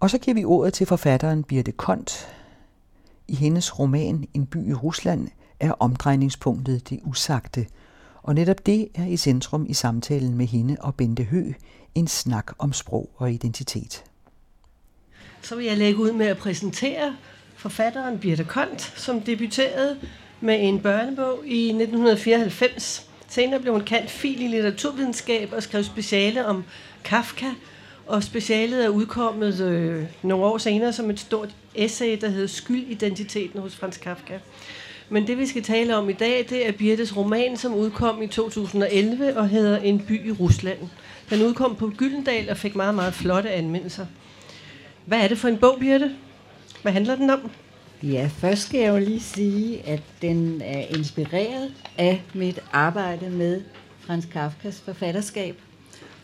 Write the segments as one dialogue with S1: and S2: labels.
S1: Og så giver vi ordet til forfatteren Birte Kont. I hendes roman En by i Rusland er omdrejningspunktet det usagte, og netop det er i centrum i samtalen med hende og Bente Hø, en snak om sprog og identitet.
S2: Så vil jeg lægge ud med at præsentere forfatteren Birte Kont, som debuterede med en børnebog i 1994. Senere blev hun kendt fil i litteraturvidenskab og skrev speciale om Kafka, og specialet er udkommet øh, nogle år senere som et stort essay, der hedder Skyldidentiteten hos Frans Kafka. Men det vi skal tale om i dag, det er Birtes roman, som udkom i 2011 og hedder En by i Rusland. Den udkom på Gyldendal og fik meget, meget flotte anmeldelser. Hvad er det for en bog, Birte? Hvad handler den om?
S3: Ja, først skal jeg jo lige sige, at den er inspireret af mit arbejde med Frans Kafkas forfatterskab.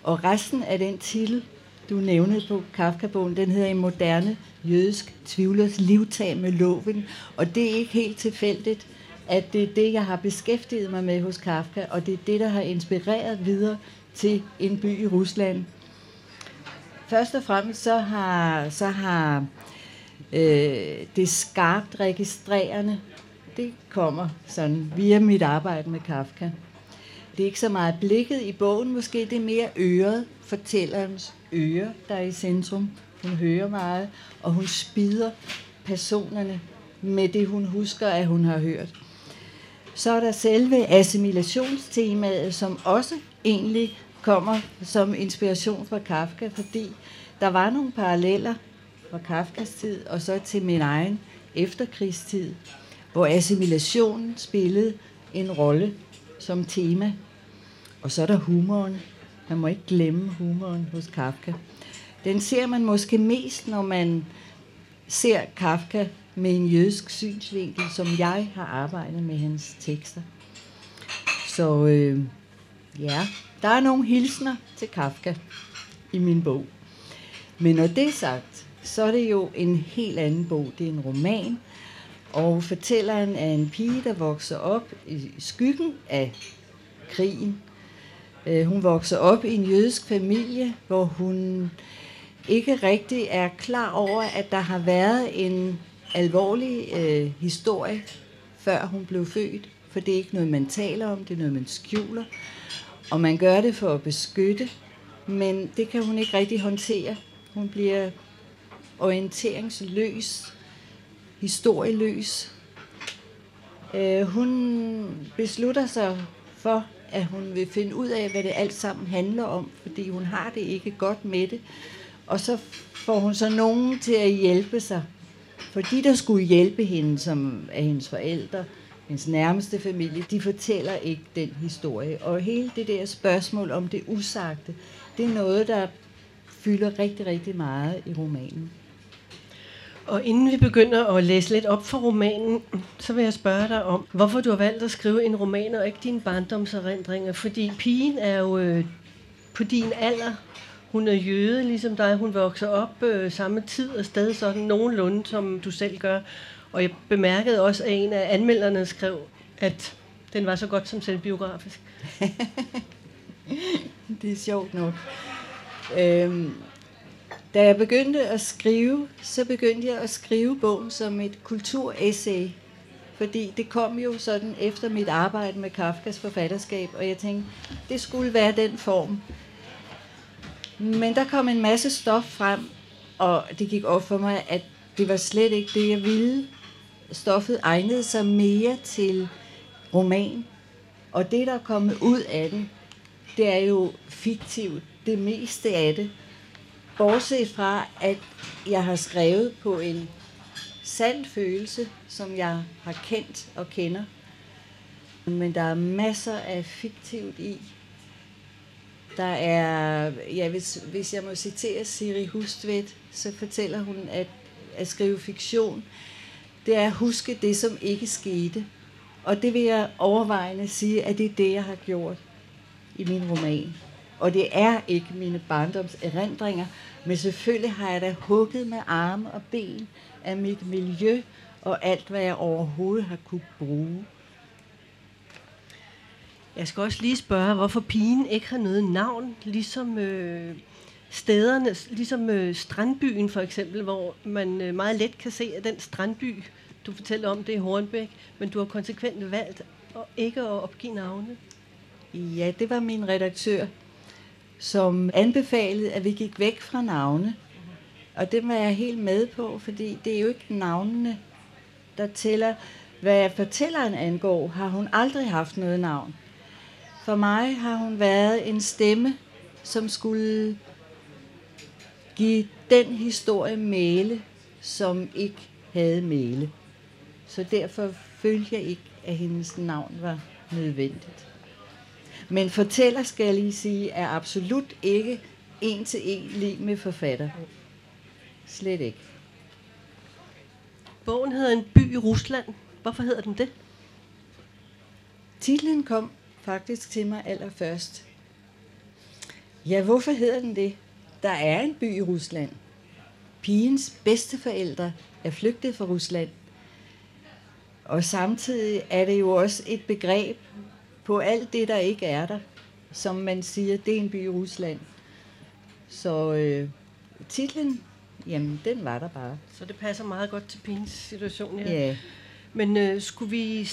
S3: Og resten af den titel, du nævnte på Kafka-bogen, den hedder En moderne jødisk tvivlers livtag med loven. Og det er ikke helt tilfældigt, at det er det, jeg har beskæftiget mig med hos Kafka, og det er det, der har inspireret videre til en by i Rusland. Først og fremmest så har, så har øh, det skarpt registrerende, det kommer sådan via mit arbejde med Kafka. Det er ikke så meget blikket i bogen, måske det er mere øret, fortællerens øre, der er i centrum. Hun hører meget, og hun spider personerne med det, hun husker, at hun har hørt. Så er der selve assimilationstemaet, som også egentlig kommer som inspiration fra Kafka, fordi der var nogle paralleller fra Kafkas tid og så til min egen efterkrigstid, hvor assimilationen spillede en rolle som tema. Og så er der humoren. Man må ikke glemme humoren hos Kafka. Den ser man måske mest, når man ser Kafka med en jødisk synsvinkel, som jeg har arbejdet med hans tekster. Så øh, ja, der er nogle hilsner til Kafka i min bog. Men når det er sagt, så er det jo en helt anden bog. Det er en roman, og fortælleren er en pige, der vokser op i skyggen af krigen. Øh, hun vokser op i en jødisk familie, hvor hun ikke rigtig er klar over, at der har været en alvorlig øh, historie, før hun blev født. For det er ikke noget, man taler om, det er noget, man skjuler. Og man gør det for at beskytte, men det kan hun ikke rigtig håndtere. Hun bliver orienteringsløs, historieløs. Øh, hun beslutter sig for, at hun vil finde ud af, hvad det alt sammen handler om, fordi hun har det ikke godt med det. Og så får hun så nogen til at hjælpe sig. For de, der skulle hjælpe hende, som er hendes forældre, hendes nærmeste familie, de fortæller ikke den historie. Og hele det der spørgsmål om det usagte, det er noget, der fylder rigtig, rigtig meget i romanen.
S2: Og inden vi begynder at læse lidt op for romanen, så vil jeg spørge dig om, hvorfor du har valgt at skrive en roman og ikke dine barndomserindringer. Fordi pigen er jo øh, på din alder. Hun er jøde, ligesom dig. Hun vokser op øh, samme tid og sted, sådan nogenlunde, som du selv gør. Og jeg bemærkede også, at en af anmelderne skrev, at den var så godt som selvbiografisk.
S3: det er sjovt nok. Øhm, da jeg begyndte at skrive, så begyndte jeg at skrive bogen som et kulturessay. Fordi det kom jo sådan efter mit arbejde med Kafkas forfatterskab, og jeg tænkte, det skulle være den form. Men der kom en masse stof frem, og det gik op for mig, at det var slet ikke det, jeg ville. Stoffet egnede sig mere til roman, og det, der er kommet ud af den, det er jo fiktivt, det meste af det. Bortset fra, at jeg har skrevet på en sand følelse, som jeg har kendt og kender. Men der er masser af fiktivt i. Der er, ja, hvis, hvis jeg må citere Siri Hustvedt, så fortæller hun, at at skrive fiktion, det er at huske det, som ikke skete. Og det vil jeg overvejende sige, at det er det, jeg har gjort i min roman. Og det er ikke mine barndoms erindringer, men selvfølgelig har jeg da hugget med arme og ben af mit miljø og alt, hvad jeg overhovedet har kunne bruge.
S2: Jeg skal også lige spørge, hvorfor pigen ikke har noget navn, ligesom øh, stederne, ligesom øh, Strandbyen for eksempel, hvor man øh, meget let kan se, at den strandby, du fortæller om, det er Hornbæk, men du har konsekvent valgt at ikke at opgive navne.
S3: Ja, det var min redaktør, som anbefalede, at vi gik væk fra navne. Og det var jeg helt med på, fordi det er jo ikke navnene, der tæller. Hvad fortælleren angår, har hun aldrig haft noget navn. For mig har hun været en stemme, som skulle give den historie male, som ikke havde male. Så derfor følte jeg ikke, at hendes navn var nødvendigt. Men fortæller, skal jeg lige sige, er absolut ikke en til en lige med forfatter. Slet ikke.
S2: Bogen hedder En by i Rusland. Hvorfor hedder den det?
S3: Titlen kom faktisk til mig allerførst. Ja, hvorfor hedder den det? Der er en by i Rusland. Pigens bedsteforældre er flygtet fra Rusland. Og samtidig er det jo også et begreb på alt det, der ikke er der. Som man siger, det er en by i Rusland. Så øh, titlen, jamen, den var der bare.
S2: Så det passer meget godt til pigens situation,
S3: Ja. ja.
S2: Men øh, skulle vi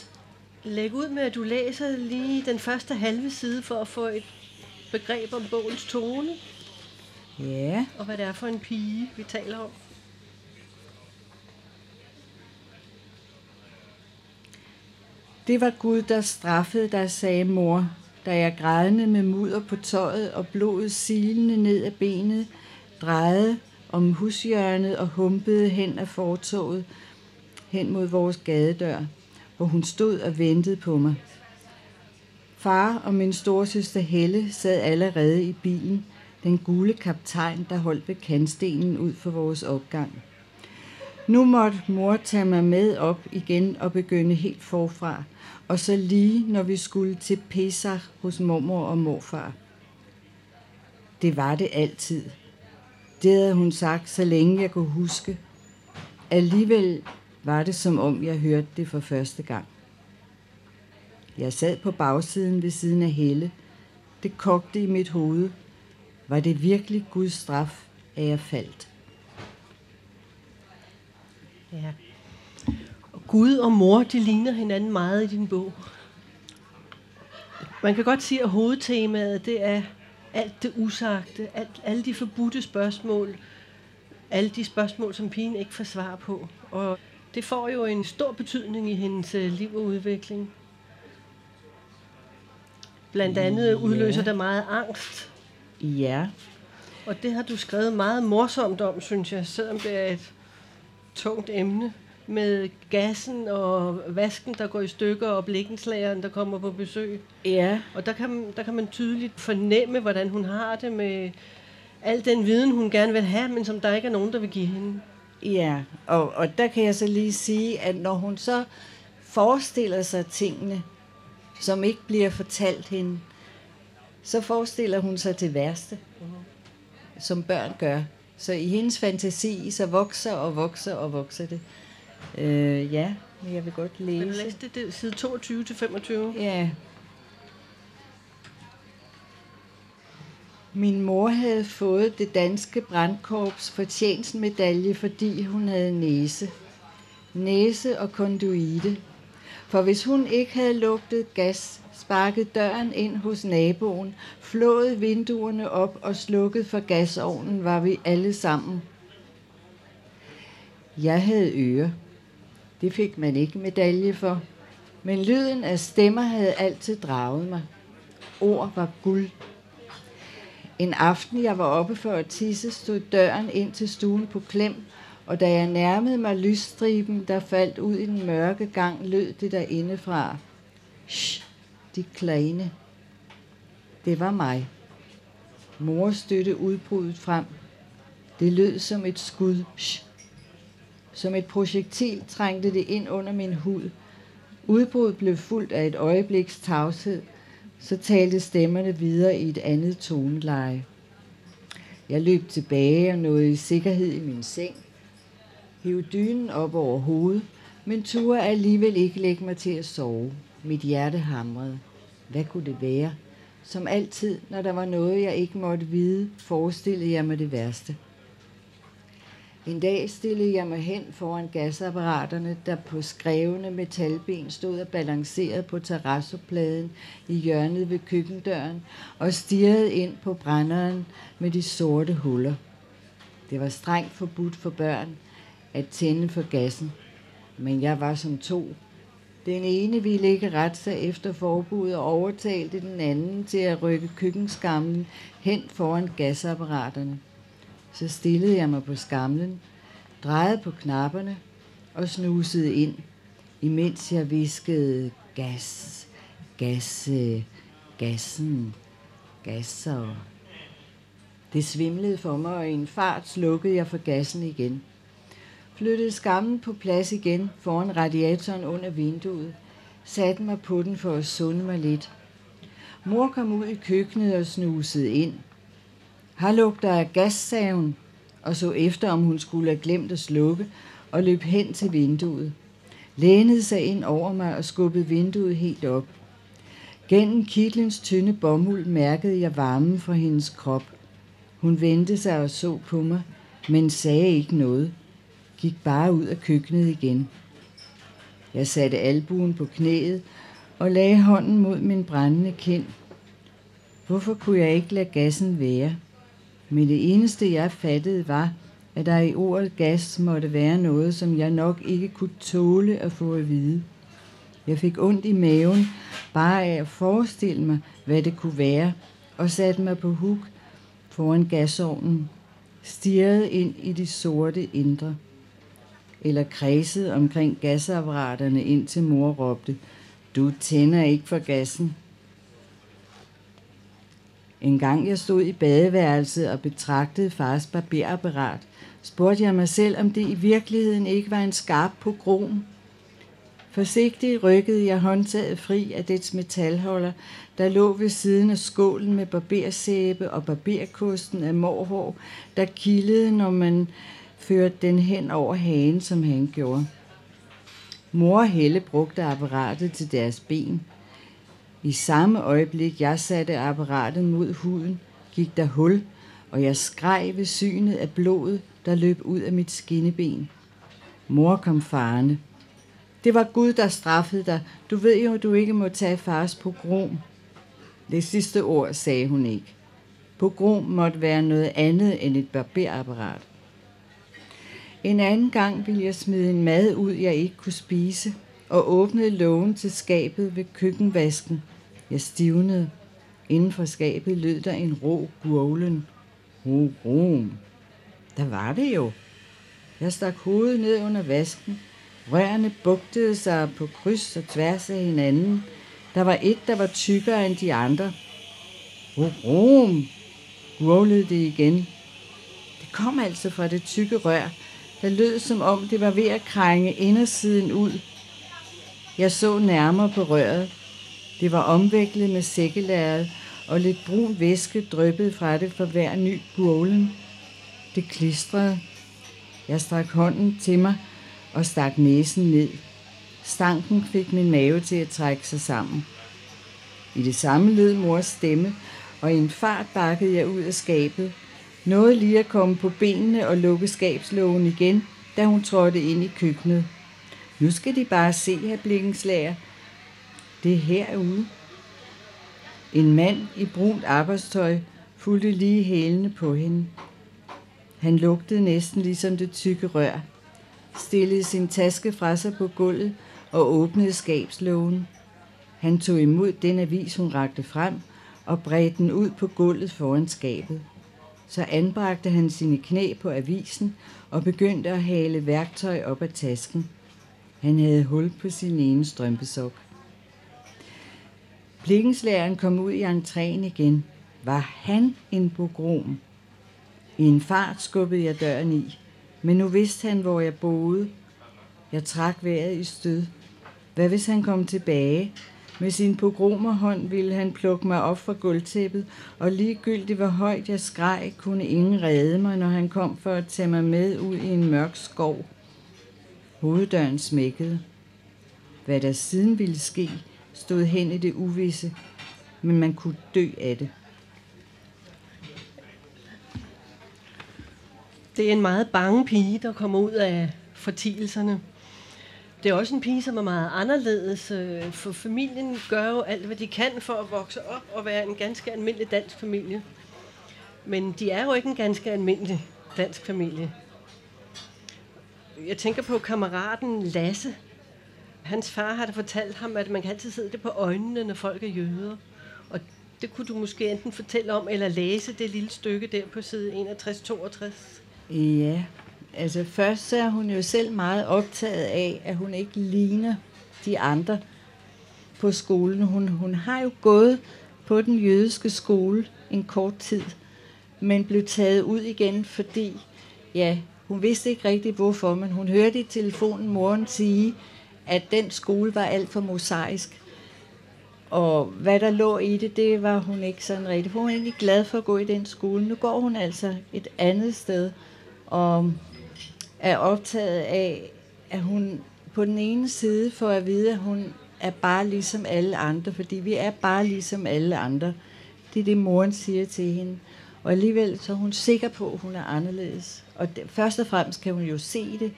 S2: lægge ud med, at du læser lige den første halve side for at få et begreb om bogens tone?
S3: Ja.
S2: Og hvad det er for en pige, vi taler om?
S3: Det var Gud, der straffede dig, sagde mor, da jeg grædende med mudder på tøjet og blodet silende ned af benet, drejede om hushjørnet og humpede hen af fortoget hen mod vores gadedør, hvor hun stod og ventede på mig. Far og min storsøster Helle sad allerede i bilen, den gule kaptajn, der holdt ved kantstenen ud for vores opgang. Nu måtte mor tage mig med op igen og begynde helt forfra, og så lige når vi skulle til Pesach hos mormor og morfar. Det var det altid. Det havde hun sagt, så længe jeg kunne huske. Alligevel var det som om, jeg hørte det for første gang. Jeg sad på bagsiden ved siden af Helle. Det kogte i mit hoved. Var det virkelig Guds straf, at jeg faldt?
S2: Ja. Og Gud og mor, de ligner hinanden meget i din bog. Man kan godt sige, at hovedtemaet, det er alt det usagte, alt, alle de forbudte spørgsmål, alle de spørgsmål, som pigen ikke får svar på. Og det får jo en stor betydning i hendes øh, liv og udvikling. Blandt andet
S3: Ja.
S2: udløser der meget angst.
S3: Ja,
S2: Og det har du skrevet meget morsomt om, synes jeg, selvom det er et tungt emne med gassen og vasken, der går i stykker, og blikkenslageren, der kommer på besøg.
S3: ja,
S2: Og der kan, der kan man tydeligt fornemme, hvordan hun har det med al den viden, hun gerne vil have, men som der ikke er nogen, der vil give hende.
S3: ja. Og, og der kan jeg så lige sige, at når hun så forestiller sig tingene, som ikke bliver fortalt hende, så forestiller hun sig til værste, som børn gør. Så i hendes fantasi, så vokser og vokser og vokser det. Øh, ja, men jeg vil godt
S2: Vil du
S3: læse.
S2: læse det, det side 22 til 25?
S3: Ja. Min mor havde fået det danske brandkorps fortjenstmedalje, fordi hun havde næse. Næse og konduite. For hvis hun ikke havde lugtet gas, sparket døren ind hos naboen, flået vinduerne op og slukket for gasovnen, var vi alle sammen. Jeg havde ører. Det fik man ikke medalje for. Men lyden af stemmer havde altid draget mig. Ord var guld. En aften, jeg var oppe for at tisse, stod døren ind til stuen på klem, og da jeg nærmede mig lysstriben, der faldt ud i den mørke gang, lød det derinde fra. Shh, de kleine. Det var mig. Mor støtte udbruddet frem. Det lød som et skud. Shh. Som et projektil trængte det ind under min hud. Udbruddet blev fuldt af et øjebliks tavshed, så talte stemmerne videre i et andet toneleje. Jeg løb tilbage og nåede i sikkerhed i min seng hive dynen op over hovedet, men turde alligevel ikke lægge mig til at sove. Mit hjerte hamrede. Hvad kunne det være? Som altid, når der var noget, jeg ikke måtte vide, forestillede jeg mig det værste. En dag stillede jeg mig hen foran gasapparaterne, der på skrevne metalben stod og balancerede på terrassopladen i hjørnet ved køkkendøren og stirrede ind på brænderen med de sorte huller. Det var strengt forbudt for børn at tænde for gassen, men jeg var som to. Den ene ville ikke rette sig efter forbuddet og overtalte den anden til at rykke køkkenskamlen hen foran gasapparaterne. Så stillede jeg mig på skamlen, drejede på knapperne og snusede ind, imens jeg viskede gas, gas, gassen, gasser. Det svimlede for mig, og i en fart slukkede jeg for gassen igen. Flyttede skammen på plads igen foran radiatoren under vinduet. Satte mig på den for at sunde mig lidt. Mor kom ud i køkkenet og snusede ind. Her lugter af gas, sagde hun, og så efter, om hun skulle have glemt at slukke, og løb hen til vinduet. Lænede sig ind over mig og skubbede vinduet helt op. Gennem kitlens tynde bomuld mærkede jeg varmen fra hendes krop. Hun vendte sig og så på mig, men sagde ikke noget. Gik bare ud af køkkenet igen. Jeg satte albuen på knæet og lagde hånden mod min brændende kind. Hvorfor kunne jeg ikke lade gassen være? Men det eneste, jeg fattede, var, at der i ordet gas måtte være noget, som jeg nok ikke kunne tåle at få at vide. Jeg fik ondt i maven, bare af at forestille mig, hvad det kunne være, og satte mig på huk foran gasovnen, stirrede ind i de sorte indre, eller kredsede omkring gasapparaterne, indtil mor råbte, du tænder ikke for gassen. En gang jeg stod i badeværelset og betragtede fars barberapparat, spurgte jeg mig selv, om det i virkeligheden ikke var en skarp pogrom. Forsigtigt rykkede jeg håndtaget fri af dets metalholder, der lå ved siden af skålen med barbersæbe og barberkosten af morhår, der kildede, når man førte den hen over hagen, som han gjorde. Mor og Helle brugte apparatet til deres ben – i samme øjeblik, jeg satte apparatet mod huden, gik der hul, og jeg skreg ved synet af blodet, der løb ud af mit skinneben. Mor kom farne. Det var Gud, der straffede dig. Du ved jo, du ikke må tage fars pogrom. Det sidste ord sagde hun ikke. Pogrom måtte være noget andet end et barberapparat. En anden gang ville jeg smide en mad ud, jeg ikke kunne spise, og åbnede lågen til skabet ved køkkenvasken – jeg stivnede. Inden for skabet lød der en rå gurglen. Ro, ro. Der var det jo. Jeg stak hovedet ned under vasken. Rørene bugtede sig på kryds og tværs af hinanden. Der var et, der var tykkere end de andre. Ro, ro. Gurglede det igen. Det kom altså fra det tykke rør, der lød som om det var ved at krænge indersiden ud. Jeg så nærmere på røret. Det var omviklet med sækkelæret, og lidt brun væske dryppede fra det for hver ny gurlen. Det klistrede. Jeg strak hånden til mig og stak næsen ned. Stanken fik min mave til at trække sig sammen. I det samme lød mors stemme, og i en fart bakkede jeg ud af skabet. Nåede lige at komme på benene og lukke skabslågen igen, da hun trådte ind i køkkenet. Nu skal de bare se, her blikkenslager, det er herude. En mand i brunt arbejdstøj fulgte lige hælene på hende. Han lugtede næsten ligesom det tykke rør, stillede sin taske fra sig på gulvet og åbnede skabslågen. Han tog imod den avis, hun rakte frem, og bredte den ud på gulvet foran skabet. Så anbragte han sine knæ på avisen og begyndte at hale værktøj op af tasken. Han havde hul på sin ene strømpesok. Blikkenslageren kom ud i entréen igen. Var han en pogrom? I en fart skubbede jeg døren i, men nu vidste han, hvor jeg boede. Jeg trak vejret i stød. Hvad hvis han kom tilbage? Med sin pogromerhånd ville han plukke mig op fra gulvtæppet, og ligegyldigt hvor højt jeg skreg, kunne ingen redde mig, når han kom for at tage mig med ud i en mørk skov. Hoveddøren smækkede. Hvad der siden ville ske, stod hen i det uvisse. men man kunne dø af det.
S2: Det er en meget bange pige, der kommer ud af fortielserne. Det er også en pige, som er meget anderledes, øh, for familien gør jo alt, hvad de kan for at vokse op og være en ganske almindelig dansk familie. Men de er jo ikke en ganske almindelig dansk familie. Jeg tænker på kammeraten Lasse. Hans far har fortalt ham, at man kan altid sidde det på øjnene, når folk er jøder. Og det kunne du måske enten fortælle om, eller læse det lille stykke der på side 61-62.
S3: Ja, altså først så er hun jo selv meget optaget af, at hun ikke ligner de andre på skolen. Hun, hun har jo gået på den jødiske skole en kort tid, men blev taget ud igen, fordi ja, hun vidste ikke rigtigt hvorfor, men hun hørte i telefonen moren sige, at den skole var alt for mosaisk. Og hvad der lå i det, det var hun ikke sådan rigtig. Hun var egentlig glad for at gå i den skole. Nu går hun altså et andet sted, og er optaget af, at hun på den ene side får at vide, at hun er bare ligesom alle andre, fordi vi er bare ligesom alle andre. Det er det, moren siger til hende. Og alligevel så er hun sikker på, at hun er anderledes. Og det, først og fremmest kan hun jo se det.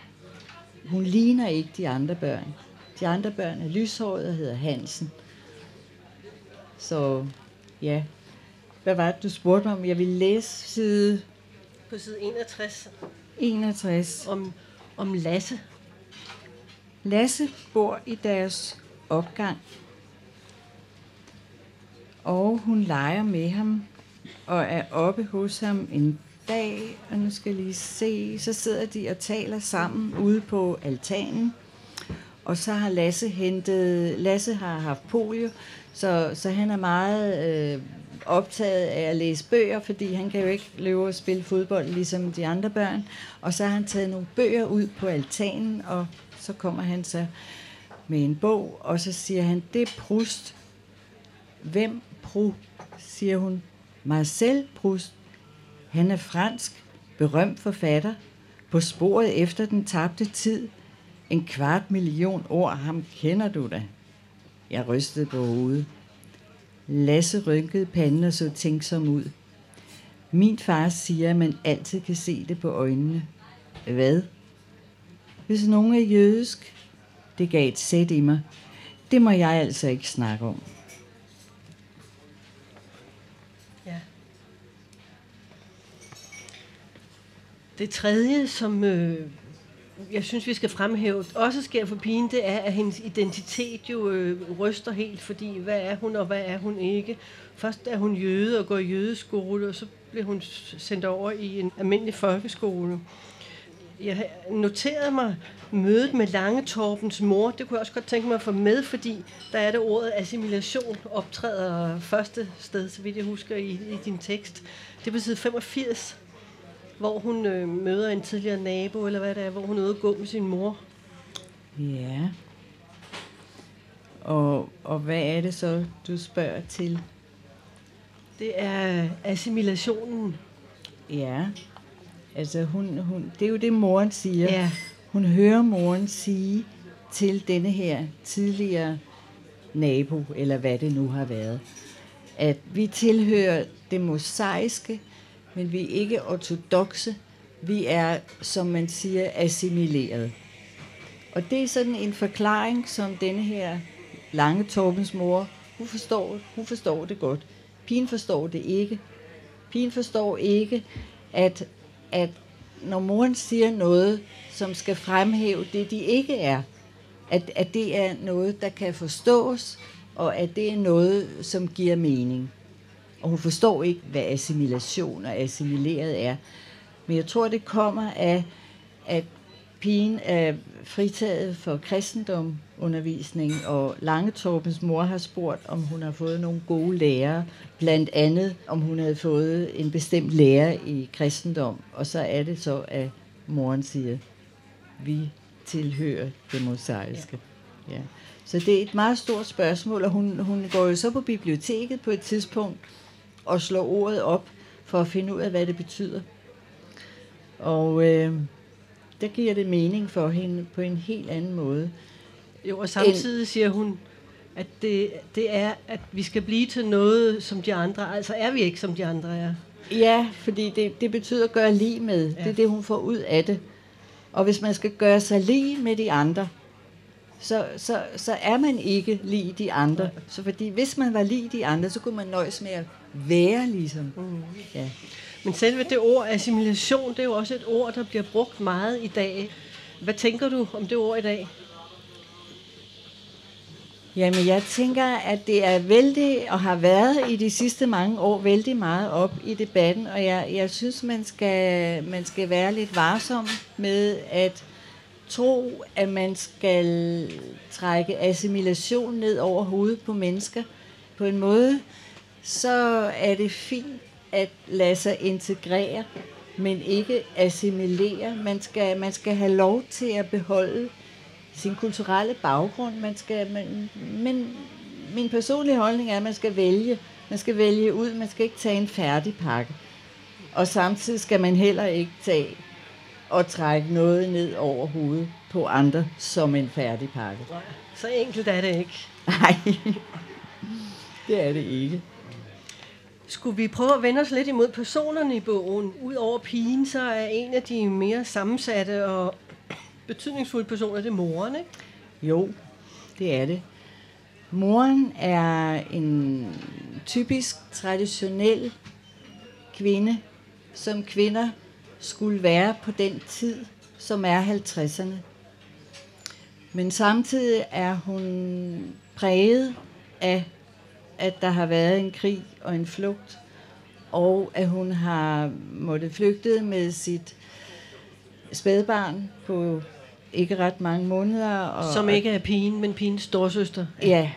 S3: Hun ligner ikke de andre børn. De andre børn er lyshåret og hedder Hansen. Så ja, hvad var det, du spurgte mig om? Jeg vil læse side...
S2: På side 61.
S3: 61.
S2: Om, om Lasse.
S3: Lasse bor i deres opgang, og hun leger med ham og er oppe hos ham en dag, og nu skal jeg lige se, så sidder de og taler sammen ude på altanen, og så har Lasse hentet, Lasse har haft polio, så, så han er meget øh, optaget af at læse bøger, fordi han kan jo ikke løbe og spille fodbold ligesom de andre børn. Og så har han taget nogle bøger ud på altanen, og så kommer han så med en bog, og så siger han, det er Proust. Hvem Proust, siger hun. Marcel Proust. Han er fransk, berømt forfatter, på sporet efter den tabte tid. En kvart million ord, ham kender du da. Jeg rystede på hovedet. Lasse rynkede panden og så tænksom ud. Min far siger, at man altid kan se det på øjnene. Hvad? Hvis nogen er jødisk, det gav et sæt i mig. Det må jeg altså ikke snakke om.
S2: Ja. Det tredje, som øh, jeg synes, vi skal fremhæve, også sker for pigen, det er, at hendes identitet jo øh, ryster helt, fordi hvad er hun, og hvad er hun ikke? Først er hun jøde og går i jødeskole, og så bliver hun sendt over i en almindelig folkeskole. Jeg noterede mig mødet med Lange Torbens mor. Det kunne jeg også godt tænke mig at få med, fordi der er det ordet assimilation optræder første sted, så vidt jeg husker i, i din tekst. Det er på side 85 hvor hun øh, møder en tidligere nabo, eller hvad det er, hvor hun er ude at gå med sin mor.
S3: Ja. Og, og hvad er det så, du spørger til?
S2: Det er assimilationen.
S3: Ja. Altså, hun, hun, det er jo det, moren siger.
S2: Ja.
S3: Hun hører moren sige til denne her tidligere nabo, eller hvad det nu har været, at vi tilhører det mosaiske, men vi er ikke ortodoxe. Vi er, som man siger, assimileret. Og det er sådan en forklaring, som denne her lange Torbens mor, hun forstår, hun forstår det godt. Pigen forstår det ikke. Pigen forstår ikke, at, at når moren siger noget, som skal fremhæve det, de ikke er, at, at det er noget, der kan forstås, og at det er noget, som giver mening. Og hun forstår ikke, hvad assimilation og assimileret er. Men jeg tror, det kommer af, at pigen er fritaget for kristendomundervisning, og Langetorpens mor har spurgt, om hun har fået nogle gode lærere, blandt andet om hun havde fået en bestemt lærer i kristendom, og så er det så, at moren siger, vi tilhører det mosaiske. Ja. Så det er et meget stort spørgsmål, og hun, hun går jo så på biblioteket på et tidspunkt, og slå ordet op for at finde ud af, hvad det betyder. Og øh, der giver det mening for hende på en helt anden måde.
S2: Jo, og samtidig siger hun, at det, det er, at vi skal blive til noget som de andre. Altså er vi ikke som de andre er.
S3: Ja, fordi det, det betyder at gøre lige med. Ja. Det er det, hun får ud af det. Og hvis man skal gøre sig lige med de andre, så, så, så er man ikke lige de andre. Så fordi hvis man var lige de andre, så kunne man nøjes med at være ligesom. Mm.
S2: Ja. Men selve det ord assimilation, det er jo også et ord, der bliver brugt meget i dag. Hvad tænker du om det ord i dag?
S3: Jamen, jeg tænker, at det er vældig, og har været i de sidste mange år, vældig meget op i debatten, og jeg, jeg synes, man skal, man skal være lidt varsom med at tro, at man skal trække assimilation ned over hovedet på mennesker. På en måde, så er det fint at lade sig integrere, men ikke assimilere. Man skal, man skal have lov til at beholde sin kulturelle baggrund. Man skal, man, men min personlige holdning er, at man skal vælge. Man skal vælge ud, man skal ikke tage en færdig pakke. Og samtidig skal man heller ikke tage og trække noget ned over hovedet på andre som en færdig pakke.
S2: Så enkelt er det ikke.
S3: Nej, det er det ikke.
S2: Skulle vi prøve at vende os lidt imod personerne i bogen? Udover pigen, så er en af de mere sammensatte og betydningsfulde personer, det er moren, ikke?
S3: Jo, det er det. Moren er en typisk traditionel kvinde, som kvinder skulle være på den tid, som er 50'erne. Men samtidig er hun præget af, at der har været en krig og en flugt, og at hun har måttet flygte med sit spædbarn på ikke ret mange måneder.
S2: Og, Som ikke er pigen, men pigens storsøster.
S3: Ja,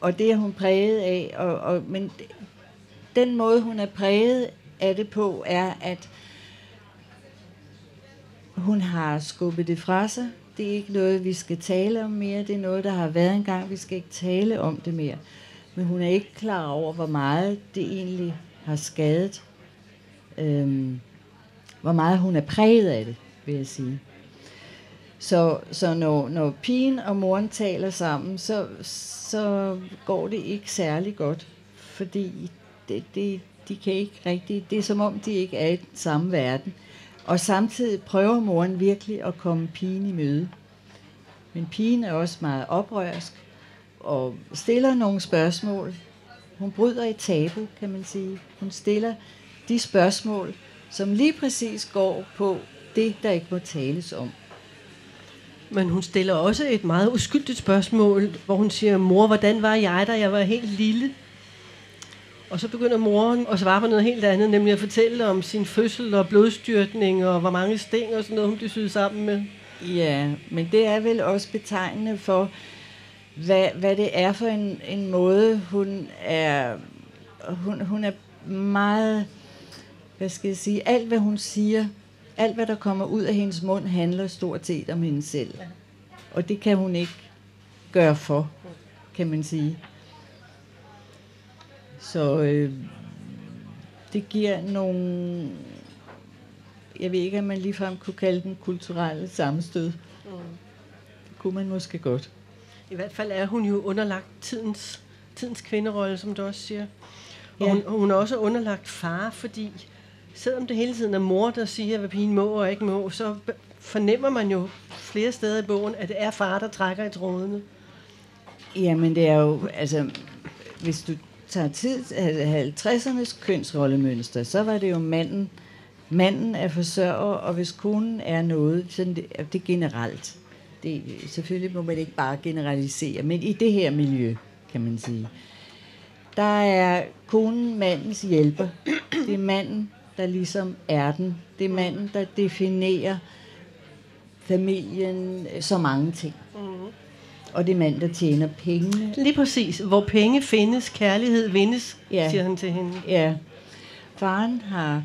S3: og det er hun præget af. Og, og, men den måde, hun er præget af det på, er, at hun har skubbet det fra sig. Det er ikke noget, vi skal tale om mere. Det er noget, der har været engang. Vi skal ikke tale om det mere. Men hun er ikke klar over, hvor meget det egentlig har skadet. Øhm, hvor meget hun er præget af det, vil jeg sige. Så, så når, når pigen og moren taler sammen, så, så går det ikke særlig godt, fordi det, det, de kan ikke rigtig, det er som om, de ikke er i den samme verden. Og samtidig prøver moren virkelig at komme pigen i møde. Men pigen er også meget oprørsk og stiller nogle spørgsmål. Hun bryder et tabu, kan man sige. Hun stiller de spørgsmål, som lige præcis går på det, der ikke må tales om.
S2: Men hun stiller også et meget uskyldigt spørgsmål, hvor hun siger, mor, hvordan var jeg, da jeg var helt lille? Og så begynder moren at svare på noget helt andet, nemlig at fortælle om sin fødsel og blodstyrtning og hvor mange sten og sådan noget, hun blev syet sammen med.
S3: Ja, men det er vel også betegnende for, hvad, hvad det er for en, en måde, hun er, hun, hun er meget, hvad skal jeg sige, alt hvad hun siger, alt hvad der kommer ud af hendes mund, handler stort set om hende selv. Og det kan hun ikke gøre for, kan man sige. Så øh, det giver nogle, jeg ved ikke, om man ligefrem kunne kalde den kulturelle sammenstød. Mm. Det kunne man måske godt.
S2: I hvert fald er hun jo underlagt tidens, tidens kvinderolle, som du også siger. Og ja. hun, hun er også underlagt far, fordi selvom det hele tiden er mor, der siger, hvad pigen må og ikke må, så fornemmer man jo flere steder i bogen, at det er far, der trækker i trådene.
S3: Jamen det er jo, altså, hvis du tager tid, 50'ernes kønsrollemønster, så var det jo manden, manden er forsørger, og hvis konen er noget, så det, det er generelt. Det, selvfølgelig må man ikke bare generalisere, men i det her miljø, kan man sige, der er konen mandens hjælper. Det er manden, der ligesom er den. Det er manden, der definerer familien øh, så mange ting. Mm. Og det er mand, der tjener penge.
S2: Lige præcis. Hvor penge findes, kærlighed vindes, ja. siger han til hende.
S3: Ja. Faren har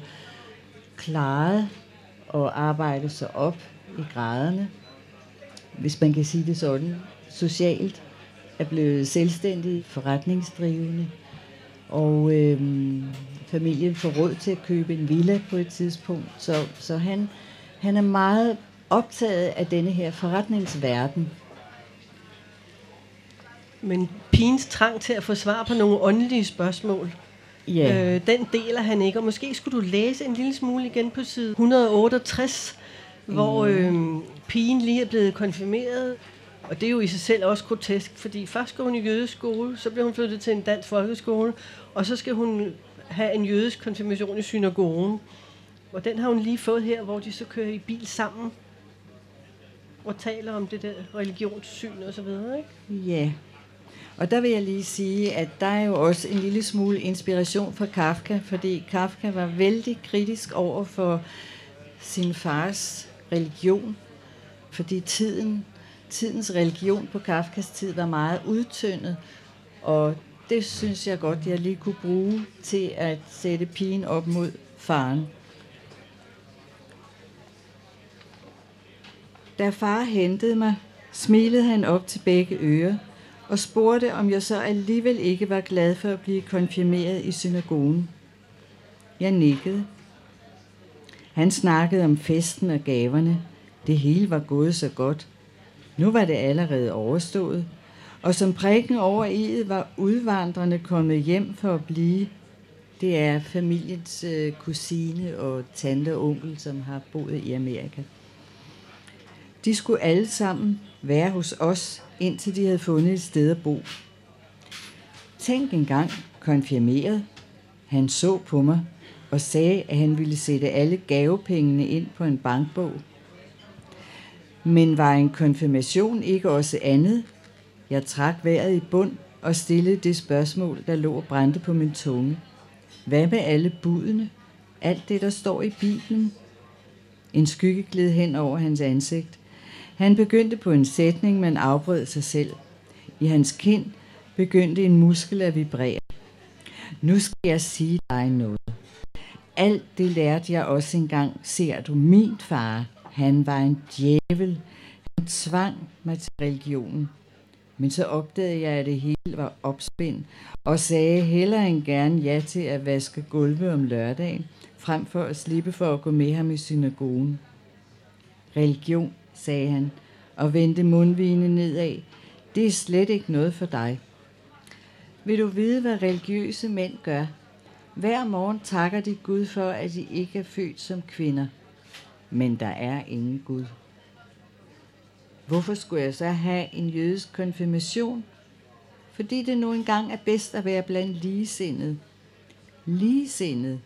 S3: klaret og arbejdet sig op i graderne, hvis man kan sige det sådan, socialt, er blevet selvstændig forretningsdrivende, og øhm, familien får råd til at købe en villa på et tidspunkt. Så, så han, han er meget optaget af denne her forretningsverden.
S2: Men pigens trang til at få svar på nogle åndelige spørgsmål,
S3: Ja.
S2: øh, den deler han ikke. Og måske skulle du læse en lille smule igen på side 168, hvor øh, pigen lige er blevet konfirmeret. Og det er jo i sig selv også grotesk, fordi først går hun i jødisk skole, så bliver hun flyttet til en dansk folkeskole, og så skal hun have en jødisk konfirmation i synagogen. Og den har hun lige fået her, hvor de så kører i bil sammen og taler om det der religionssyn og så videre, ikke?
S3: Ja, og der vil jeg lige sige, at der er jo også en lille smule inspiration fra Kafka, fordi Kafka var vældig kritisk over for sin fars religion, fordi tiden, tidens religion på Kafkas tid var meget udtyndet, og det synes jeg godt, jeg lige kunne bruge til at sætte pigen op mod faren. Da far hentede mig, smilede han op til begge ører og spurgte, om jeg så alligevel ikke var glad for at blive konfirmeret i synagogen. Jeg nikkede. Han snakkede om festen og gaverne. Det hele var gået så godt. Nu var det allerede overstået, og som prikken over i'et var udvandrerne kommet hjem for at blive. Det er familiens øh, kusine og tante og onkel, som har boet i Amerika. De skulle alle sammen være hos os, indtil de havde fundet et sted at bo. Tænk engang konfirmeret. Han så på mig og sagde, at han ville sætte alle gavepengene ind på en bankbog. Men var en konfirmation ikke også andet? Jeg trak vejret i bund og stillede det spørgsmål, der lå og brændte på min tunge. Hvad med alle budene? Alt det, der står i Bibelen? En skygge gled hen over hans ansigt. Han begyndte på en sætning, men afbrød sig selv. I hans kind begyndte en muskel at vibrere. Nu skal jeg sige dig noget. Alt det lærte jeg også engang, ser du. Min far, han var en djævel. Han tvang mig til religionen. Men så opdagede jeg, at det hele var opspind, og sagde hellere end gerne ja til at vaske gulve om lørdagen, frem for at slippe for at gå med ham i synagogen. Religion, sagde han, og vendte mundvinen nedad. Det er slet ikke noget for dig. Vil du vide, hvad religiøse mænd gør? Hver morgen takker de Gud for, at de ikke er født som kvinder. Men der er ingen Gud. Hvorfor skulle jeg så have en jødisk konfirmation? Fordi det nu engang er bedst at være blandt ligesindede. Ligesindede?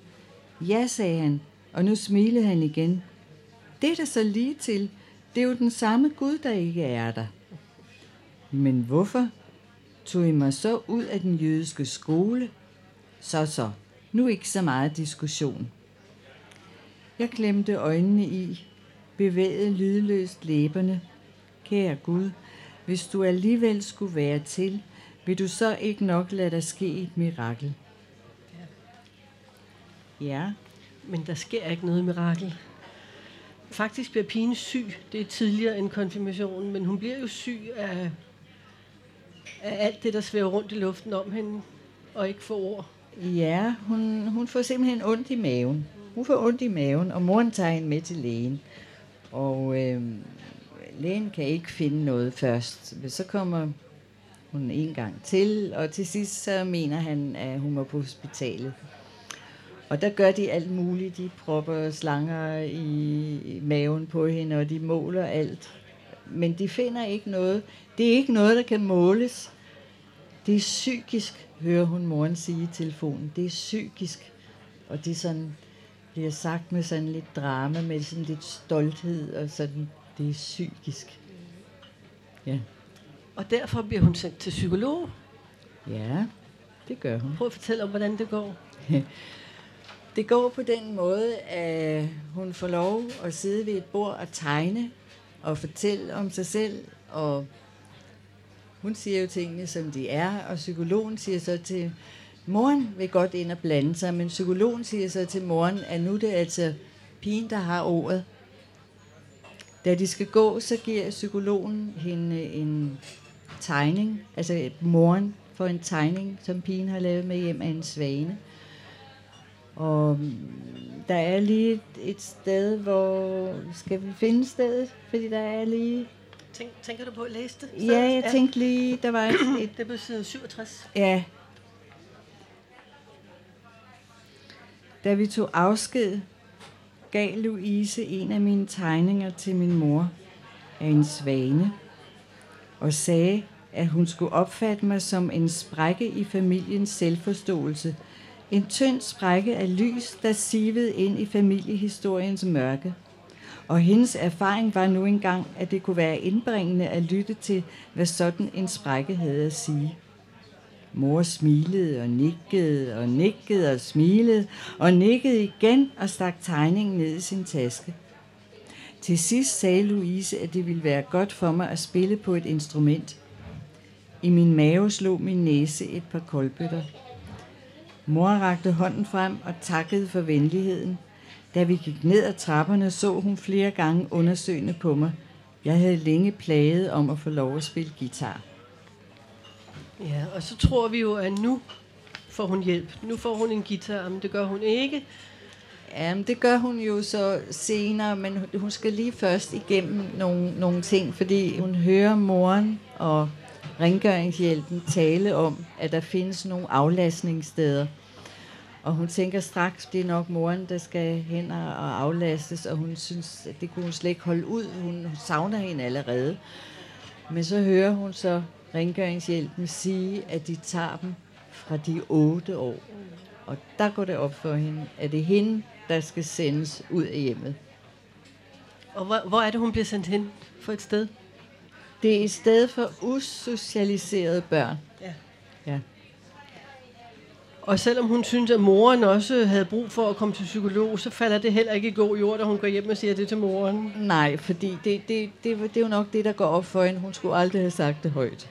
S3: Ja, sagde han, og nu smilede han igen. Det er da så lige til. Det er jo den samme Gud, der ikke er der. Men hvorfor tog I mig så ud af den jødiske skole? Så så, nu ikke så meget diskussion. Jeg klemte øjnene i, bevægede lydløst læberne. Kære Gud, hvis du alligevel skulle være til, vil du så ikke nok lade der ske et mirakel? Ja,
S2: Men der sker ikke noget mirakel. Faktisk bliver pigen syg. Det er tidligere end konfirmationen, men hun bliver jo syg af, af alt det, der svæver rundt i luften om hende, og ikke får ord.
S3: Ja, hun, hun får simpelthen ondt i maven. Hun får ondt i maven, og moren tager hende med til lægen. Og øh, lægen kan ikke finde noget først. Men Så kommer hun en gang til, og til sidst så mener han, at hun var på hospitalet. Og der gør de alt muligt. De propper slanger i maven på hende, og de måler alt. Men de finder ikke noget. Det er ikke noget, der kan måles. Det er psykisk, hører hun moren sige i telefonen. Det er psykisk. Og det er sådan, bliver sagt med sådan lidt drama, med sådan lidt stolthed, og sådan, det er psykisk. Ja.
S2: Og derfor bliver hun sendt til psykolog.
S3: Ja, det gør hun.
S2: Prøv at fortælle om, hvordan det går.
S3: Det går på den måde, at hun får lov at sidde ved et bord og tegne og fortælle om sig selv. Og hun siger jo tingene, som de er, og psykologen siger så til moren, vil godt ind og blande sig, men psykologen siger så til moren, at nu er det altså pigen, der har ordet. Da de skal gå, så giver psykologen hende en tegning, altså moren får en tegning, som pigen har lavet med hjem af en svane. Og mm, der er lige et, et sted, hvor... Skal vi finde stedet? Fordi der er lige
S2: Tænk, tænker du på at læse det?
S3: Ja, jeg tænkte lige, der var et... et
S2: Det er på side 67.
S3: ja. Da vi tog afsked, gav Louise en af mine tegninger til min mor af en svane, og sagde, at hun skulle opfatte mig som en sprække i familiens selvforståelse. En tynd sprække af lys, der sivede ind i familiehistoriens mørke. Og hendes erfaring var nu engang, at det kunne være indbringende at lytte til, hvad sådan en sprække havde at sige. Mor smilede og nikkede og nikkede og smilede og nikkede igen og stak tegningen ned i sin taske. Til sidst sagde Louise, at det ville være godt for mig at spille på et instrument. I min mave slog min næse et par koldbøtter. Mor rakte hånden frem og takkede for venligheden. Da vi gik ned ad trapperne, så hun flere gange undersøgende på mig. Jeg havde længe plaget om at få lov at spille guitar.
S2: Ja, og så tror vi jo, at nu får hun hjælp. Nu får hun en guitar, men det gør hun ikke.
S3: Jamen, det gør hun jo så senere, men hun skal lige først igennem nogle, nogle ting, fordi hun hører moren og rengøringshjælpen tale om, at der findes nogle aflastningssteder. Og hun tænker straks, det er nok moren, der skal hen og aflastes, og hun synes, at det kunne hun slet ikke holde ud. Hun savner hende allerede. Men så hører hun så rengøringshjælpen sige, at de tager dem fra de otte år. Og der går det op for hende, at det er hende, der skal sendes ud af hjemmet.
S2: Og hvor, hvor er det, hun bliver sendt hen for et sted?
S3: Det er et sted for usocialiserede børn.
S2: Ja.
S3: Ja.
S2: Og selvom hun synes, at moren også havde brug for at komme til psykolog, så falder det heller ikke i god jord, da hun går hjem og siger det til moren.
S3: Nej, fordi det, det, det, det er jo nok det, der går op for hende. Hun skulle aldrig have sagt det højt.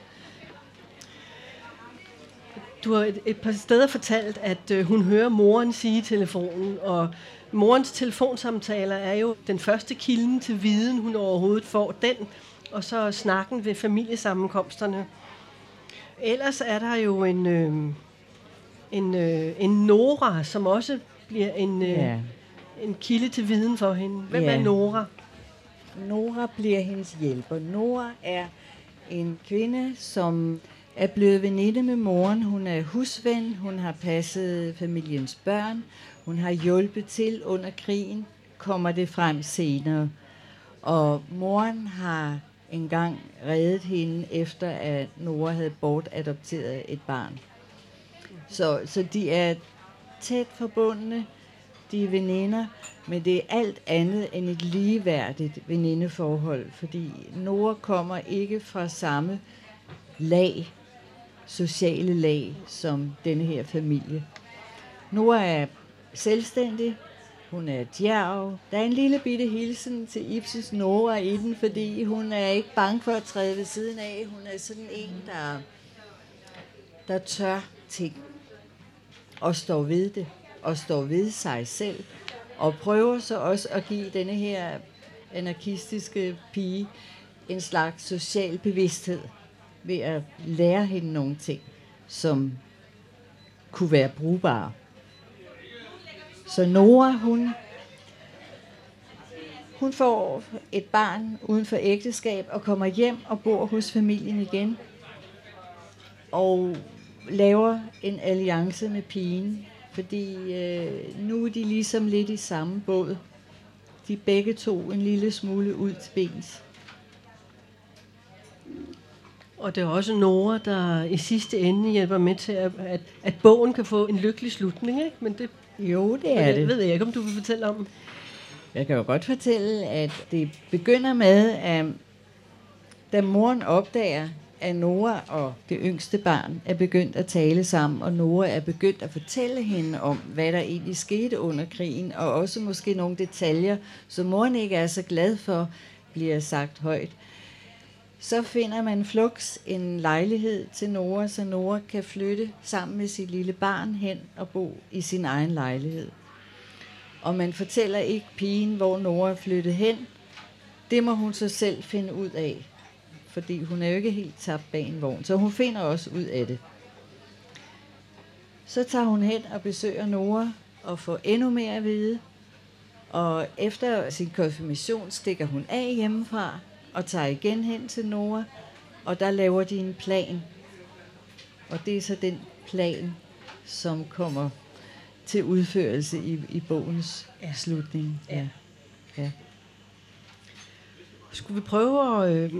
S2: Du har et, et par steder fortalt, at øh, hun hører moren sige i telefonen, og morens telefonsamtaler er jo den første kilden til viden, hun overhovedet får. Den, og så snakken ved familiesammenkomsterne. Ellers er der jo en, øh, en, øh, en Nora, som også bliver en, øh,
S3: Ja.
S2: en kilde til viden for hende. Hvem
S3: Ja.
S2: er Nora?
S3: Nora bliver hendes hjælper. Nora er en kvinde, som er blevet veninde med moren. Hun er husven, hun har passet familiens børn, hun har hjulpet til under krigen, kommer det frem senere. Og moren har engang reddet hende, efter at Nora havde bortadopteret et barn. Så, så de er tæt forbundne, de er veninder, men det er alt andet end et ligeværdigt venindeforhold, fordi Nora kommer ikke fra samme lag, sociale lag, som denne her familie. Nora er selvstændig, hun er djerv. Der er en lille bitte hilsen til Ipsis Nora i den, fordi hun er ikke bange for at træde ved siden af. Hun er sådan en, der, der tør ting og står ved det, og står ved sig selv, og prøver så også at give denne her anarkistiske pige en slags social bevidsthed ved at lære hende nogle ting, som kunne være brugbare. Så Nora, hun, hun får et barn uden for ægteskab og kommer hjem og bor hos familien igen. Og laver en alliance med pigen, fordi øh, nu er de ligesom lidt i samme båd. De er begge to en lille smule ud til bens.
S2: Og det er også Nora, der i sidste ende hjælper med til, at, at, at bogen kan få en lykkelig slutning. Ikke? Men det,
S3: Jo, det er det.
S2: ved jeg ikke, om du vil fortælle om.
S3: Jeg kan jo godt fortælle, at det begynder med, at da moren opdager, at Nora og det yngste barn er begyndt at tale sammen, og Nora er begyndt at fortælle hende om, hvad der egentlig skete under krigen, og også måske nogle detaljer, som moren ikke er så glad for, bliver sagt højt. Så finder man flux en lejlighed til Nora, så Nora kan flytte sammen med sit lille barn hen og bo i sin egen lejlighed. Og man fortæller ikke pigen, hvor Nora er flyttet hen. Det må hun så selv finde ud af. Fordi hun er jo ikke helt tabt bag en vogn. Så hun finder også ud af det. Så tager hun hen og besøger Nora og får endnu mere at vide. Og efter sin konfirmation stikker hun af hjemmefra og tager igen hen til Nora, og der laver de en plan. Og det er så den plan, som kommer til udførelse i, i bogens ja. slutning. Ja. ja.
S2: Skulle vi prøve at øh,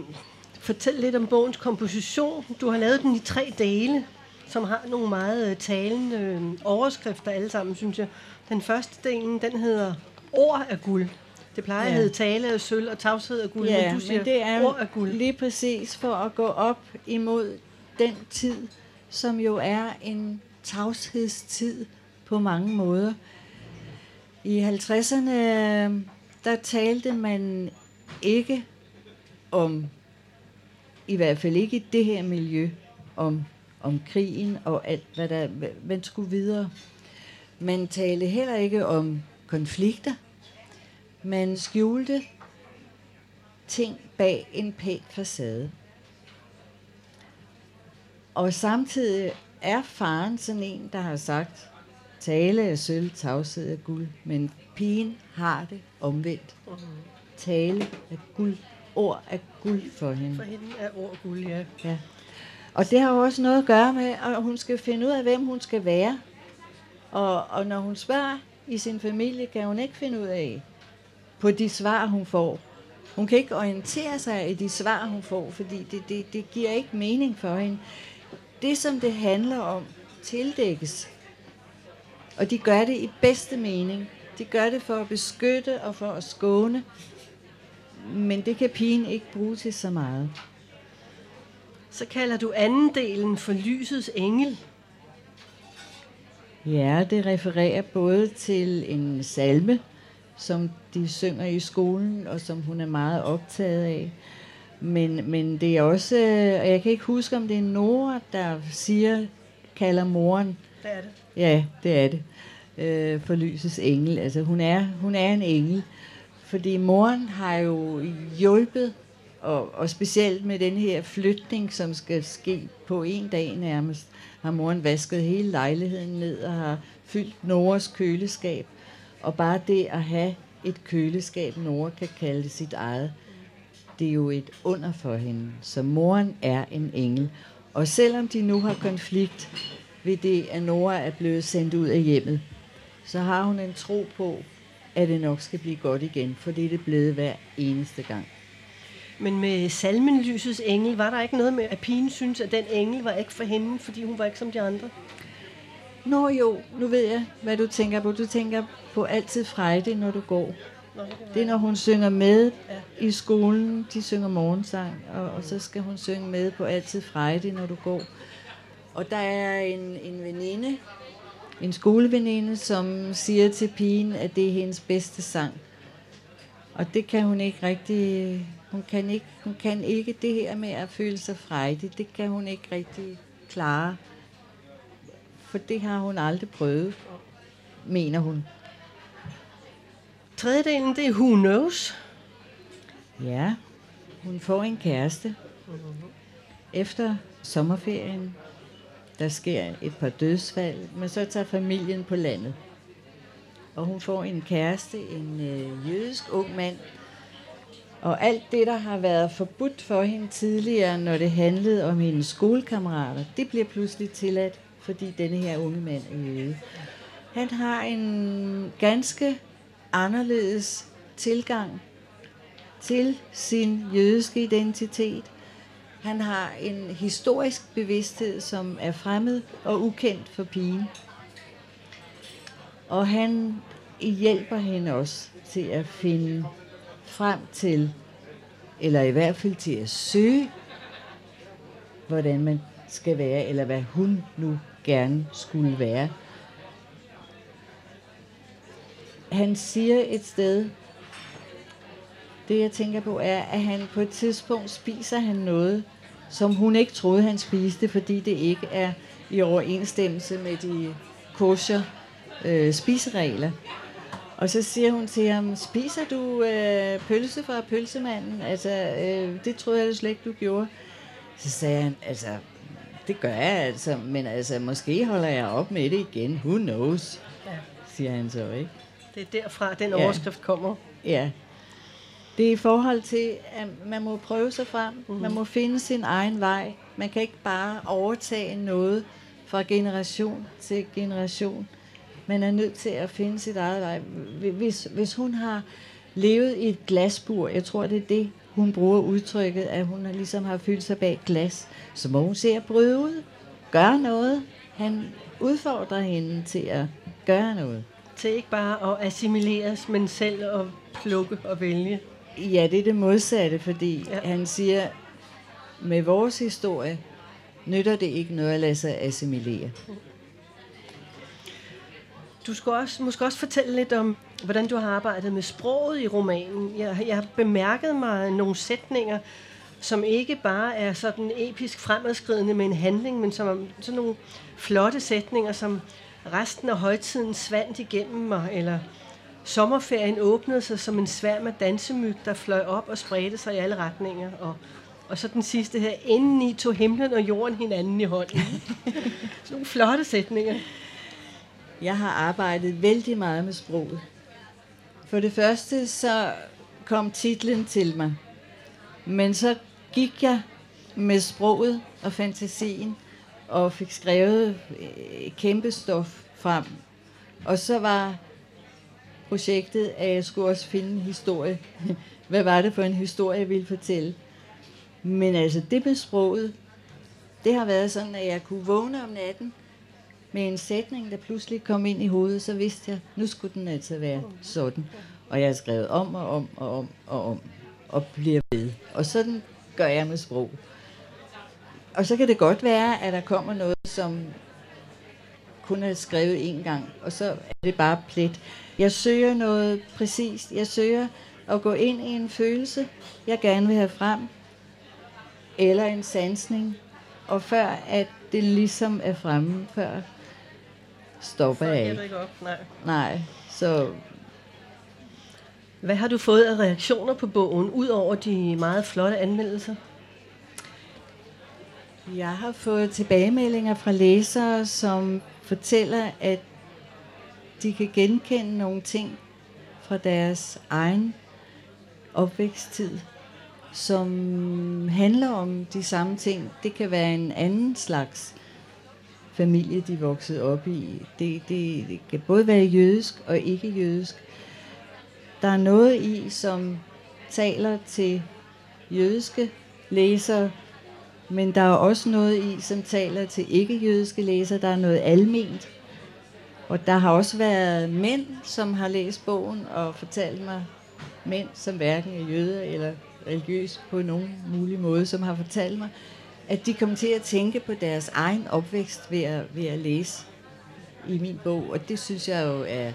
S2: fortælle lidt om bogens komposition? Du har lavet den i tre dele, som har nogle meget øh, talende øh, overskrifter alle sammen, synes jeg. Den første del, den hedder Ord af guld. Det plejer ja. at hedde tale af sølv og tavshed af guld,
S3: ja,
S2: men du siger
S3: men det er
S2: ord af guld.
S3: lige præcis for at gå op imod den tid, som jo er en tavshedstid på mange måder. I 50'erne, der talte man ikke om, i hvert fald ikke i det her miljø, om, om krigen og alt, hvad der man skulle videre. Man talte heller ikke om konflikter. Man skjulte ting bag en pæn facade. Og samtidig er faren sådan en, der har sagt, tale er sølv, tavshed er guld, men pigen har det omvendt. Tale er guld, ord er guld for hende.
S2: For hende er ord guld, ja.
S3: ja. Og det har jo også noget at gøre med, at hun skal finde ud af, hvem hun skal være. Og, og når hun spørger i sin familie, kan hun ikke finde ud af på de svar, hun får. Hun kan ikke orientere sig i de svar, hun får, fordi det, det, det giver ikke mening for hende. Det, som det handler om, tildækkes. Og de gør det i bedste mening. De gør det for at beskytte og for at skåne. Men det kan pigen ikke bruge til så meget.
S2: Så kalder du anden delen for lysets engel.
S3: Ja, det refererer både til en salme, som de synger i skolen, og som hun er meget optaget af. Men, men det er også, og jeg kan ikke huske, om det er Nora, der siger, kalder moren.
S2: Det er det.
S3: Ja, det er det. Øh, for lysets engel. Altså, hun er, hun er en engel. Fordi moren har jo hjulpet, og, og specielt med den her flytning, som skal ske på en dag nærmest, har moren vasket hele lejligheden ned og har fyldt Noras køleskab. Og bare det at have et køleskab, Nora kan kalde det sit eget, det er jo et under for hende. Så moren er en engel. Og selvom de nu har konflikt ved det, at Nora er blevet sendt ud af hjemmet, så har hun en tro på, at det nok skal blive godt igen, for det er det blevet hver eneste gang.
S2: Men med salmen Lysets Engel, var der ikke noget med, at pigen synes, at den engel var ikke for hende, fordi hun var ikke som de andre?
S3: Nå jo, nu ved jeg, hvad du tænker på. Du tænker på altid Frejde, når du går. Nå, det, det er, når hun synger med ja. i skolen. De synger morgensang, og, og så skal hun synge med på altid Frejde, når du går. Og der er en, en veninde, en skoleveninde, som siger til pigen, at det er hendes bedste sang. Og det kan hun ikke rigtig... Hun kan ikke, hun kan ikke det her med at føle sig frejdig. Det kan hun ikke rigtig klare. For det har hun aldrig prøvet, mener hun.
S2: Tredjedelen, det er Who Knows.
S3: Ja, hun får en kæreste. Efter sommerferien der sker et par dødsfald, men så tager familien på landet. Og hun får en kæreste, en øh, jødisk ung mand. Og alt det, der har været forbudt for hende tidligere, når det handlede om hendes skolekammerater, det bliver pludselig tilladt, fordi denne her unge mand er jøde. Han har en ganske anderledes tilgang til sin jødiske identitet. Han har en historisk bevidsthed, som er fremmed og ukendt for pigen. Og han hjælper hende også til at finde frem til, eller i hvert fald til at søge, hvordan man skal være, eller hvad hun nu gerne skulle være. Han siger et sted, det jeg tænker på er, at han på et tidspunkt spiser han noget, som hun ikke troede, han spiste, fordi det ikke er i overensstemmelse med de kosher øh, spiseregler. Og så siger hun til ham, spiser du øh, pølse fra pølsemanden? Altså, øh, det troede jeg slet ikke, du gjorde. Så sagde han, altså, det gør jeg altså, men altså, måske holder jeg op med det igen. Who knows? Ja. Siger han så, ikke?
S2: Det er derfra, den overskrift ja. kommer.
S3: Ja. Det er i forhold til, at man må prøve sig frem. Mm. Man må finde sin egen vej. Man kan ikke bare overtage noget fra generation til generation. Man er nødt til at finde sit eget vej. Hvis, hvis hun har levet i et glasbur, jeg tror, det er det, hun bruger udtrykket, at hun ligesom har fyldt sig bag glas, så må hun se at bryde ud, gøre noget. Han udfordrer hende til at gøre noget.
S2: Til ikke bare at assimileres, men selv at plukke og vælge.
S3: Ja, det er det modsatte, fordi ja. han siger, med vores historie nytter det ikke noget at lade sig assimilere.
S2: Du skal også, måske også fortælle lidt om, hvordan du har arbejdet med sproget i romanen. Jeg, jeg har bemærket mig nogle sætninger, som ikke bare er sådan episk fremadskridende med en handling, men som er sådan nogle flotte sætninger, som resten af højtiden svandt igennem mig, eller sommerferien åbnede sig som en sværm af dansemyg, der fløj op og spredte sig i alle retninger. Og, og så den sidste her, inden i tog himlen og jorden hinanden i hånden. sådan nogle flotte sætninger.
S3: Jeg har arbejdet vældig meget med sproget. For det første så kom titlen til mig. Men så gik jeg med sproget og fantasien og fik skrevet øh, kæmpe stof frem. Og så var projektet, at jeg skulle også finde en historie. Hvad var det for en historie, jeg ville fortælle? Men altså, det med sproget, det har været sådan, at jeg kunne vågne om natten med en sætning, der pludselig kom ind i hovedet, så vidste jeg, nu skulle den altså være sådan. Og jeg har skrevet om og om og om og om, og bliver ved. Og sådan gør jeg med sprog. Og så kan det godt være, at der kommer noget, som kun er skrevet én gang, og så er det bare plet. Jeg søger noget præcist. Jeg søger at gå ind i en følelse, jeg gerne vil have frem, eller en sansning, og før at det ligesom er fremme, før stopper jeg
S2: ikke. ikke op, nej.
S3: Nej, så...
S2: Hvad har du fået af reaktioner på bogen, ud over de meget flotte anmeldelser?
S3: Jeg har fået tilbagemeldinger fra læsere, som fortæller, at de kan genkende nogle ting fra deres egen opvæksttid, som handler om de samme ting. Det kan være en anden slags familie, de voksede op i. Det, det, det kan både være jødisk og ikke jødisk. Der er noget i, som taler til jødiske læsere, men der er også noget i, som taler til ikke-jødiske læsere. Der er noget alment. Og der har også været mænd, som har læst bogen og fortalt mig, mænd, som hverken er jøder eller religiøs på nogen mulig måde, som har fortalt mig, at de kommer til at tænke på deres egen opvækst ved at, ved at læse i min bog. Og det synes jeg jo er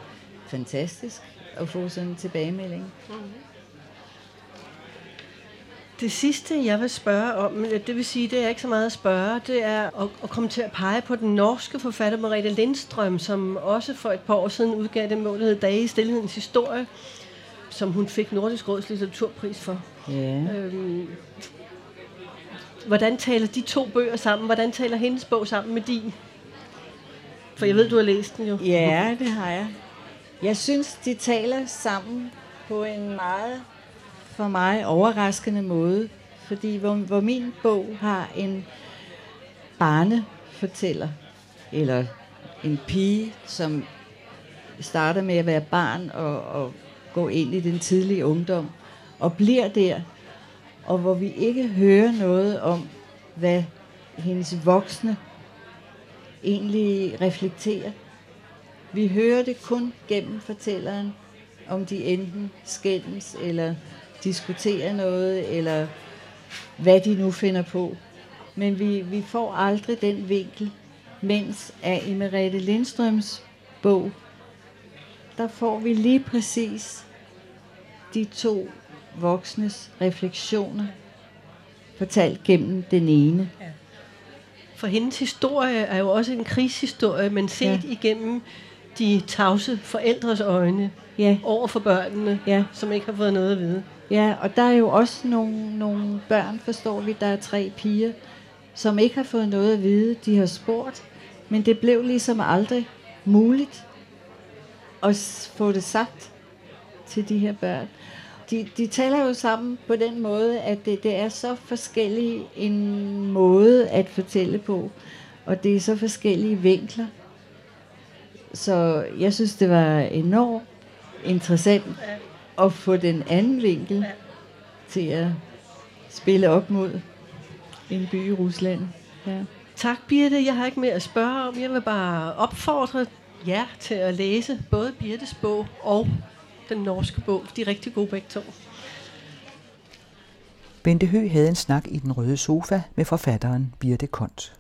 S3: fantastisk at få sådan en tilbagemelding. Mm-hmm.
S2: Det sidste, jeg vil spørge om, det vil sige, det er ikke så meget at spørge, det er at, at komme til at pege på den norske forfatter Merete Lindstrøm, som også for et par år siden udgav det mål, der hedder Dage i Stilhedens Historie, som hun fik Nordisk Råds litteraturpris for.
S3: Ja. Øhm,
S2: hvordan taler de to bøger sammen? Hvordan taler hendes bog sammen med din? For jeg ved, du har læst den jo.
S3: Ja, det har jeg. Jeg synes, de taler sammen på en meget for mig overraskende måde, fordi hvor, hvor min bog har en barnefortæller, eller en pige, som starter med at være barn og, og gå ind i den tidlige ungdom, og bliver der, og hvor vi ikke hører noget om, hvad hendes voksne egentlig reflekterer. Vi hører det kun gennem fortælleren, om de enten skændes eller diskutere noget, eller hvad de nu finder på. Men vi, vi får aldrig den vinkel, mens af i Merete Lindstrøms bog, der får vi lige præcis de to voksnes refleksioner fortalt gennem den ene. Ja.
S2: For hendes historie er jo også en krigshistorie, men set ja. igennem de tavse forældres øjne ja. over for børnene, ja. som ikke har fået noget at vide.
S3: Ja, og der er jo også nogle, nogle børn, forstår vi, der er tre piger, som ikke har fået noget at vide. De har spurgt, men det blev ligesom aldrig muligt at få det sagt til de her børn. de, de taler jo sammen på den måde, at det, det er så forskellig en måde at fortælle på, og det er så forskellige vinkler. Så jeg synes, det var enormt interessant at få den anden vinkel til at spille op mod en by i Rusland. Ja.
S2: Tak, Birte. Jeg har ikke mere at spørge om. Jeg vil bare opfordre jer til at læse både Birtes bog og den norske bog. De er rigtig gode begge to.
S1: Bente Hø havde en snak i den røde sofa med forfatteren Birte Kont.